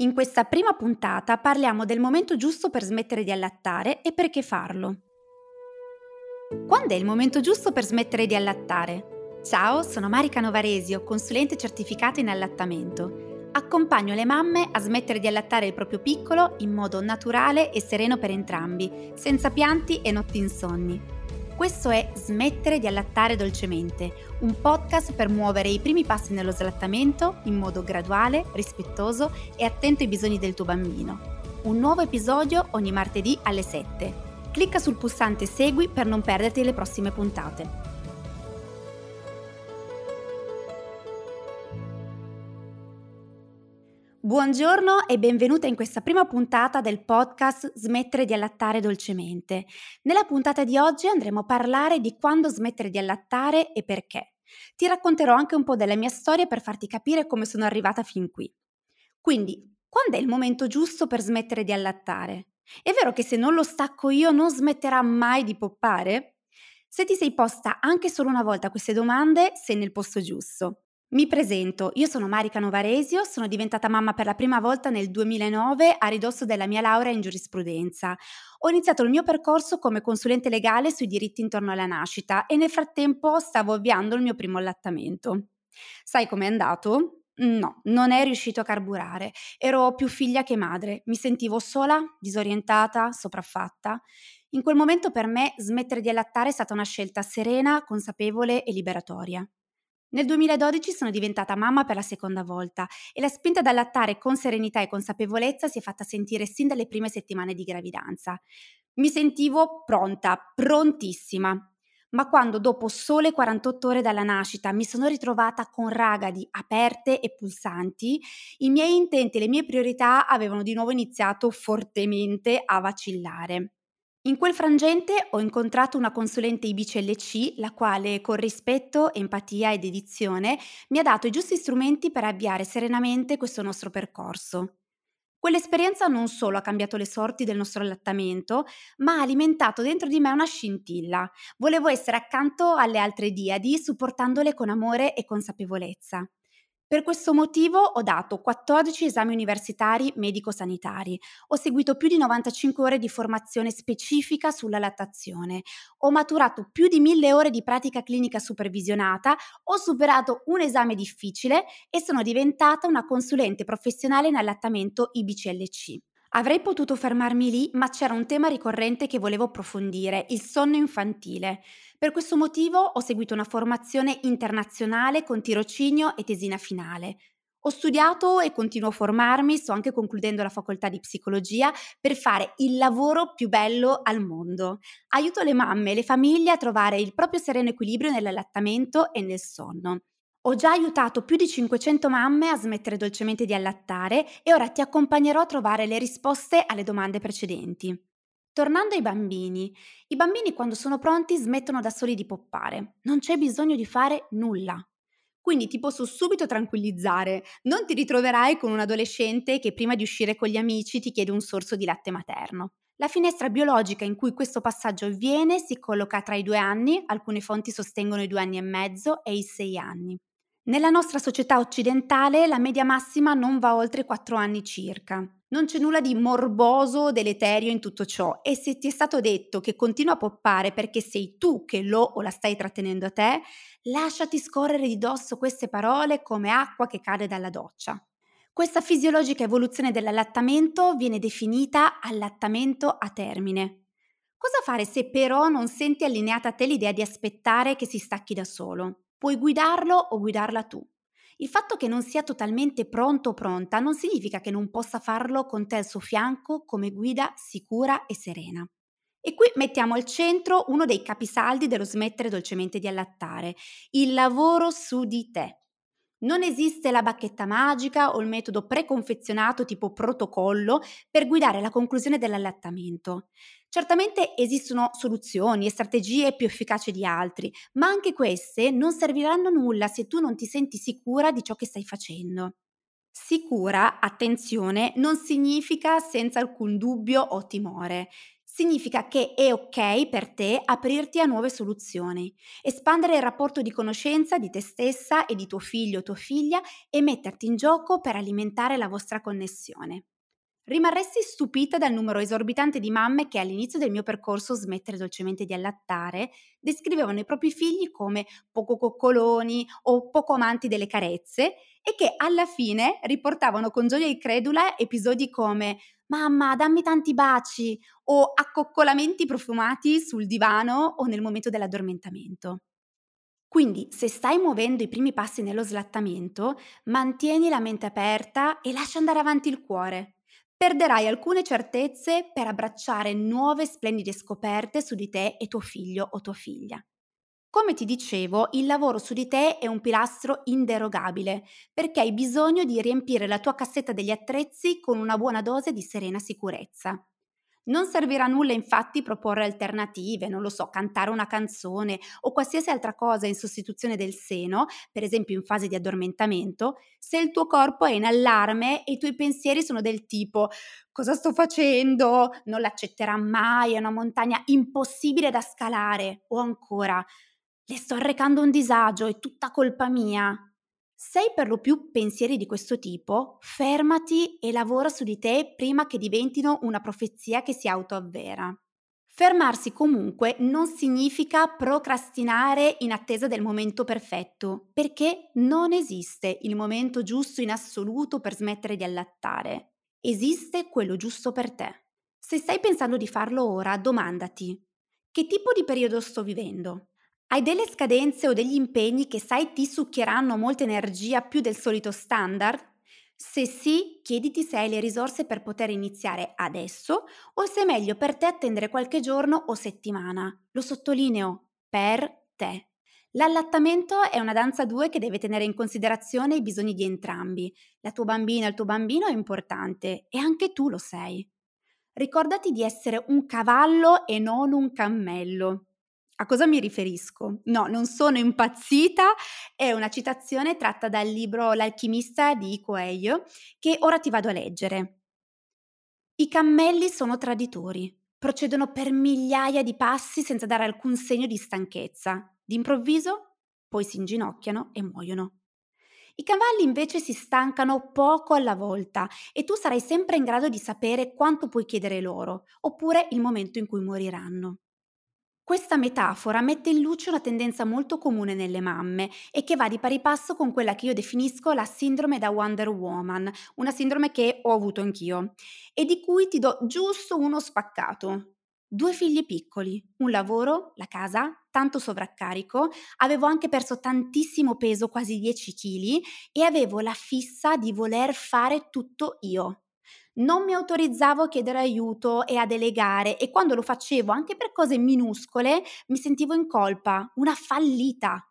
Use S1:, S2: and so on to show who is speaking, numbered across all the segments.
S1: In questa prima puntata parliamo del momento giusto per smettere di allattare e perché farlo. Quando è il momento giusto per smettere di allattare? Ciao, sono Marica Novaresio, consulente certificata in allattamento. Accompagno le mamme a smettere di allattare il proprio piccolo in modo naturale e sereno per entrambi, senza pianti e notti insonni. Questo è Smettere di allattare dolcemente, un podcast per muovere i primi passi nello slattamento in modo graduale, rispettoso e attento ai bisogni del tuo bambino. Un nuovo episodio ogni martedì alle 7. Clicca sul pulsante Segui per non perderti le prossime puntate. Buongiorno e benvenuta in questa prima puntata del podcast Smettere di allattare dolcemente. Nella puntata di oggi andremo a parlare di quando smettere di allattare e perché. Ti racconterò anche un po' della mia storia per farti capire come sono arrivata fin qui. Quindi, quando è il momento giusto per smettere di allattare? È vero che se non lo stacco io non smetterà mai di poppare? Se ti sei posta anche solo una volta queste domande, sei nel posto giusto. Mi presento, io sono Marica Novaresio, sono diventata mamma per la prima volta nel 2009 a ridosso della mia laurea in giurisprudenza. Ho iniziato il mio percorso come consulente legale sui diritti intorno alla nascita e nel frattempo stavo avviando il mio primo allattamento. Sai com'è andato? No, non è riuscito a carburare. Ero più figlia che madre. Mi sentivo sola, disorientata, sopraffatta. In quel momento per me smettere di allattare è stata una scelta serena, consapevole e liberatoria. Nel 2012 sono diventata mamma per la seconda volta e la spinta ad allattare con serenità e consapevolezza si è fatta sentire sin dalle prime settimane di gravidanza. Mi sentivo pronta, prontissima. Ma quando dopo sole 48 ore dalla nascita mi sono ritrovata con ragadi aperte e pulsanti, i miei intenti e le mie priorità avevano di nuovo iniziato fortemente a vacillare. In quel frangente ho incontrato una consulente IBCLC, la quale con rispetto, empatia ed edizione mi ha dato i giusti strumenti per avviare serenamente questo nostro percorso. Quell'esperienza non solo ha cambiato le sorti del nostro allattamento, ma ha alimentato dentro di me una scintilla. Volevo essere accanto alle altre diadi, supportandole con amore e consapevolezza. Per questo motivo ho dato 14 esami universitari medico-sanitari, ho seguito più di 95 ore di formazione specifica sulla lattazione, ho maturato più di 1000 ore di pratica clinica supervisionata, ho superato un esame difficile e sono diventata una consulente professionale in allattamento IBCLC. Avrei potuto fermarmi lì, ma c'era un tema ricorrente che volevo approfondire, il sonno infantile. Per questo motivo ho seguito una formazione internazionale con tirocinio e tesina finale. Ho studiato e continuo a formarmi, sto anche concludendo la facoltà di psicologia per fare il lavoro più bello al mondo. Aiuto le mamme e le famiglie a trovare il proprio sereno equilibrio nell'allattamento e nel sonno. Ho già aiutato più di 500 mamme a smettere dolcemente di allattare e ora ti accompagnerò a trovare le risposte alle domande precedenti. Tornando ai bambini, i bambini quando sono pronti smettono da soli di poppare, non c'è bisogno di fare nulla. Quindi ti posso subito tranquillizzare, non ti ritroverai con un adolescente che prima di uscire con gli amici ti chiede un sorso di latte materno. La finestra biologica in cui questo passaggio avviene si colloca tra i due anni, alcune fonti sostengono i due anni e mezzo, e i sei anni. Nella nostra società occidentale la media massima non va oltre 4 anni circa. Non c'è nulla di morboso o deleterio in tutto ciò e se ti è stato detto che continua a poppare perché sei tu che lo o la stai trattenendo a te, lasciati scorrere di dosso queste parole come acqua che cade dalla doccia. Questa fisiologica evoluzione dell'allattamento viene definita allattamento a termine. Cosa fare se però non senti allineata a te l'idea di aspettare che si stacchi da solo? Puoi guidarlo o guidarla tu. Il fatto che non sia totalmente pronto o pronta non significa che non possa farlo con te al suo fianco come guida sicura e serena. E qui mettiamo al centro uno dei capisaldi dello smettere dolcemente di allattare, il lavoro su di te. Non esiste la bacchetta magica o il metodo preconfezionato tipo protocollo per guidare la conclusione dell'allattamento. Certamente esistono soluzioni e strategie più efficaci di altri, ma anche queste non serviranno a nulla se tu non ti senti sicura di ciò che stai facendo. Sicura, attenzione, non significa senza alcun dubbio o timore. Significa che è ok per te aprirti a nuove soluzioni, espandere il rapporto di conoscenza di te stessa e di tuo figlio o tua figlia e metterti in gioco per alimentare la vostra connessione. Rimarresti stupita dal numero esorbitante di mamme che all'inizio del mio percorso Smettere dolcemente di allattare descrivevano i propri figli come poco coccoloni o poco amanti delle carezze e che alla fine riportavano con gioia incredula episodi come Mamma, dammi tanti baci o accoccolamenti profumati sul divano o nel momento dell'addormentamento. Quindi, se stai muovendo i primi passi nello slattamento, mantieni la mente aperta e lascia andare avanti il cuore. Perderai alcune certezze per abbracciare nuove splendide scoperte su di te e tuo figlio o tua figlia. Come ti dicevo, il lavoro su di te è un pilastro inderogabile perché hai bisogno di riempire la tua cassetta degli attrezzi con una buona dose di serena sicurezza. Non servirà a nulla infatti proporre alternative, non lo so, cantare una canzone o qualsiasi altra cosa in sostituzione del seno, per esempio in fase di addormentamento, se il tuo corpo è in allarme e i tuoi pensieri sono del tipo cosa sto facendo? Non l'accetterà mai, è una montagna impossibile da scalare o ancora le sto arrecando un disagio, è tutta colpa mia. Se hai per lo più pensieri di questo tipo, fermati e lavora su di te prima che diventino una profezia che si autoavvera. Fermarsi comunque non significa procrastinare in attesa del momento perfetto, perché non esiste il momento giusto in assoluto per smettere di allattare. Esiste quello giusto per te. Se stai pensando di farlo ora, domandati, che tipo di periodo sto vivendo? Hai delle scadenze o degli impegni che sai ti succhieranno molta energia più del solito standard? Se sì, chiediti se hai le risorse per poter iniziare adesso o se è meglio per te attendere qualche giorno o settimana. Lo sottolineo, per te. L'allattamento è una danza a due che deve tenere in considerazione i bisogni di entrambi. La tua bambina e il tuo bambino è importante e anche tu lo sei. Ricordati di essere un cavallo e non un cammello. A cosa mi riferisco? No, non sono impazzita, è una citazione tratta dal libro L'alchimista di Coelho che ora ti vado a leggere. I cammelli sono traditori, procedono per migliaia di passi senza dare alcun segno di stanchezza. D'improvviso poi si inginocchiano e muoiono. I cavalli invece si stancano poco alla volta e tu sarai sempre in grado di sapere quanto puoi chiedere loro, oppure il momento in cui moriranno. Questa metafora mette in luce una tendenza molto comune nelle mamme e che va di pari passo con quella che io definisco la sindrome da Wonder Woman, una sindrome che ho avuto anch'io e di cui ti do giusto uno spaccato. Due figli piccoli, un lavoro, la casa, tanto sovraccarico, avevo anche perso tantissimo peso, quasi 10 kg, e avevo la fissa di voler fare tutto io non mi autorizzavo a chiedere aiuto e a delegare e quando lo facevo anche per cose minuscole mi sentivo in colpa, una fallita.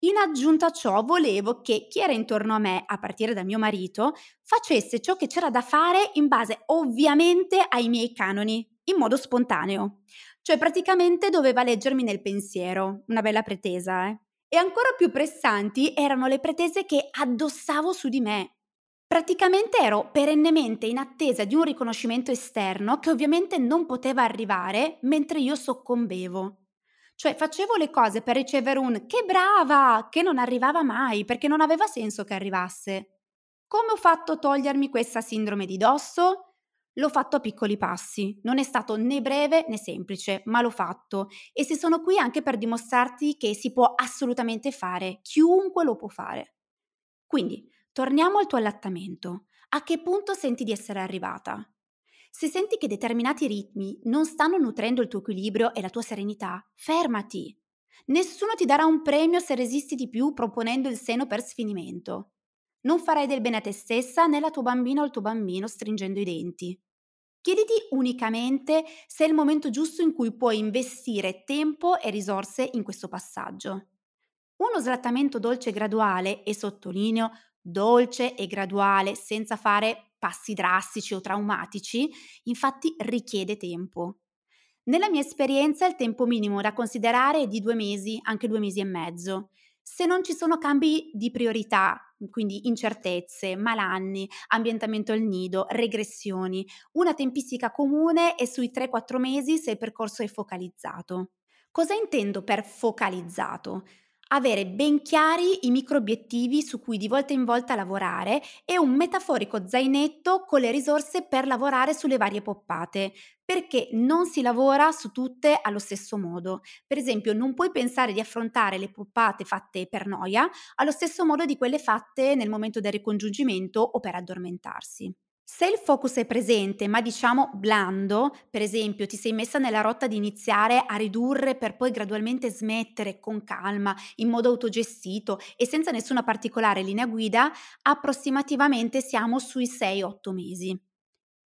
S1: In aggiunta a ciò volevo che chi era intorno a me, a partire da mio marito, facesse ciò che c'era da fare in base ovviamente ai miei canoni, in modo spontaneo. Cioè praticamente doveva leggermi nel pensiero, una bella pretesa, eh? E ancora più pressanti erano le pretese che addossavo su di me, Praticamente ero perennemente in attesa di un riconoscimento esterno che ovviamente non poteva arrivare mentre io soccombevo. Cioè facevo le cose per ricevere un che brava, che non arrivava mai perché non aveva senso che arrivasse. Come ho fatto a togliermi questa sindrome di dosso? L'ho fatto a piccoli passi, non è stato né breve né semplice, ma l'ho fatto e se sono qui anche per dimostrarti che si può assolutamente fare, chiunque lo può fare. Quindi, Torniamo al tuo allattamento. A che punto senti di essere arrivata? Se senti che determinati ritmi non stanno nutrendo il tuo equilibrio e la tua serenità, fermati. Nessuno ti darà un premio se resisti di più proponendo il seno per sfinimento. Non farai del bene a te stessa né alla tua bambina o al tuo bambino stringendo i denti. Chiediti unicamente se è il momento giusto in cui puoi investire tempo e risorse in questo passaggio. Uno slattamento dolce e graduale, e sottolineo, dolce e graduale, senza fare passi drastici o traumatici, infatti richiede tempo. Nella mia esperienza il tempo minimo da considerare è di due mesi, anche due mesi e mezzo. Se non ci sono cambi di priorità, quindi incertezze, malanni, ambientamento al nido, regressioni. Una tempistica comune è sui 3-4 mesi se il percorso è focalizzato. Cosa intendo per focalizzato? Avere ben chiari i micro obiettivi su cui di volta in volta lavorare e un metaforico zainetto con le risorse per lavorare sulle varie poppate, perché non si lavora su tutte allo stesso modo. Per esempio, non puoi pensare di affrontare le poppate fatte per noia allo stesso modo di quelle fatte nel momento del ricongiungimento o per addormentarsi. Se il focus è presente, ma diciamo blando, per esempio ti sei messa nella rotta di iniziare a ridurre per poi gradualmente smettere con calma, in modo autogestito e senza nessuna particolare linea guida, approssimativamente siamo sui 6-8 mesi.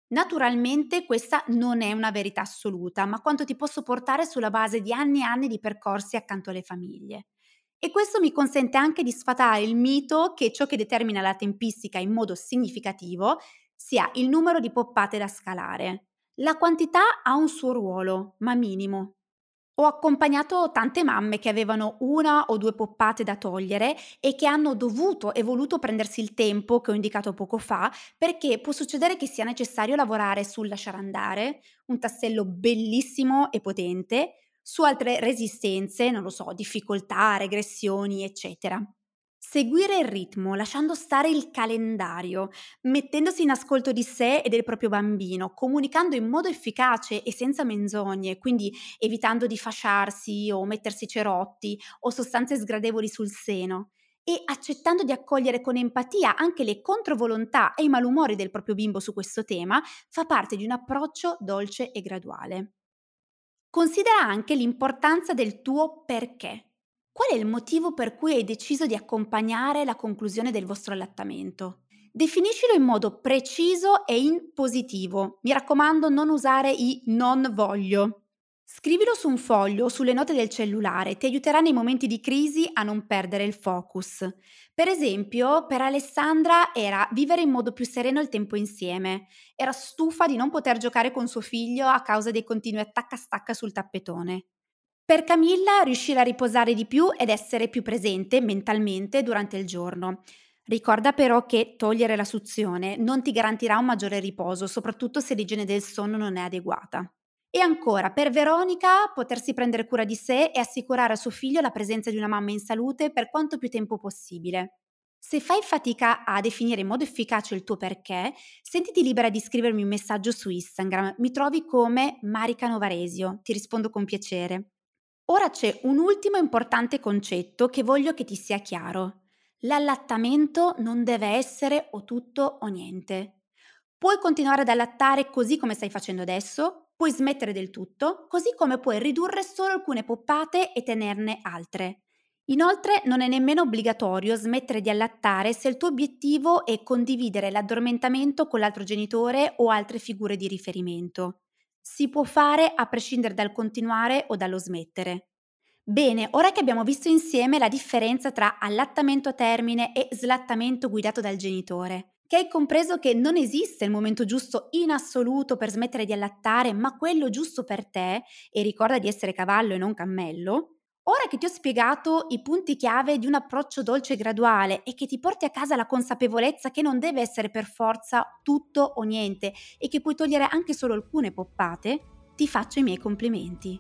S1: Naturalmente questa non è una verità assoluta, ma quanto ti posso portare sulla base di anni e anni di percorsi accanto alle famiglie. E questo mi consente anche di sfatare il mito che ciò che determina la tempistica in modo significativo sia il numero di poppate da scalare. La quantità ha un suo ruolo, ma minimo. Ho accompagnato tante mamme che avevano una o due poppate da togliere e che hanno dovuto e voluto prendersi il tempo che ho indicato poco fa perché può succedere che sia necessario lavorare sul lasciare andare, un tassello bellissimo e potente, su altre resistenze, non lo so, difficoltà, regressioni, eccetera. Seguire il ritmo, lasciando stare il calendario, mettendosi in ascolto di sé e del proprio bambino, comunicando in modo efficace e senza menzogne, quindi evitando di fasciarsi o mettersi cerotti o sostanze sgradevoli sul seno e accettando di accogliere con empatia anche le controvolontà e i malumori del proprio bimbo su questo tema, fa parte di un approccio dolce e graduale. Considera anche l'importanza del tuo perché. Qual è il motivo per cui hai deciso di accompagnare la conclusione del vostro allattamento? Definiscilo in modo preciso e in positivo. Mi raccomando, non usare i non voglio. Scrivilo su un foglio o sulle note del cellulare, ti aiuterà nei momenti di crisi a non perdere il focus. Per esempio, per Alessandra era vivere in modo più sereno il tempo insieme. Era stufa di non poter giocare con suo figlio a causa dei continui attacca-stacca sul tappetone. Per Camilla riuscire a riposare di più ed essere più presente mentalmente durante il giorno. Ricorda però che togliere la suzione non ti garantirà un maggiore riposo, soprattutto se l'igiene del sonno non è adeguata. E ancora, per Veronica, potersi prendere cura di sé e assicurare a suo figlio la presenza di una mamma in salute per quanto più tempo possibile. Se fai fatica a definire in modo efficace il tuo perché, sentiti libera di scrivermi un messaggio su Instagram. Mi trovi come Marica Novaresio, ti rispondo con piacere. Ora c'è un ultimo importante concetto che voglio che ti sia chiaro. L'allattamento non deve essere o tutto o niente. Puoi continuare ad allattare così come stai facendo adesso, puoi smettere del tutto, così come puoi ridurre solo alcune poppate e tenerne altre. Inoltre non è nemmeno obbligatorio smettere di allattare se il tuo obiettivo è condividere l'addormentamento con l'altro genitore o altre figure di riferimento si può fare a prescindere dal continuare o dallo smettere. Bene, ora che abbiamo visto insieme la differenza tra allattamento a termine e slattamento guidato dal genitore, che hai compreso che non esiste il momento giusto in assoluto per smettere di allattare, ma quello giusto per te, e ricorda di essere cavallo e non cammello, Ora che ti ho spiegato i punti chiave di un approccio dolce e graduale e che ti porti a casa la consapevolezza che non deve essere per forza tutto o niente e che puoi togliere anche solo alcune poppate, ti faccio i miei complimenti.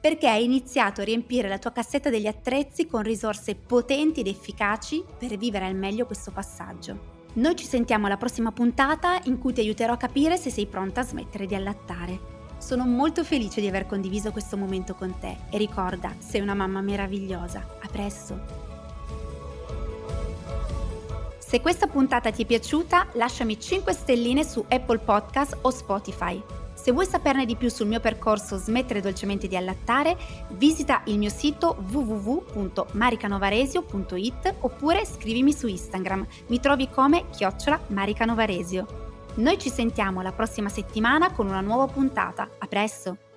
S1: Perché hai iniziato a riempire la tua cassetta degli attrezzi con risorse potenti ed efficaci per vivere al meglio questo passaggio. Noi ci sentiamo alla prossima puntata in cui ti aiuterò a capire se sei pronta a smettere di allattare. Sono molto felice di aver condiviso questo momento con te e ricorda, sei una mamma meravigliosa. A presto! Se questa puntata ti è piaciuta, lasciami 5 stelline su Apple Podcast o Spotify. Se vuoi saperne di più sul mio percorso Smettere dolcemente di allattare, visita il mio sito www.maricanovaresio.it oppure scrivimi su Instagram. Mi trovi come chiocciola Maricanovaresio. Noi ci sentiamo la prossima settimana con una nuova puntata. A presto!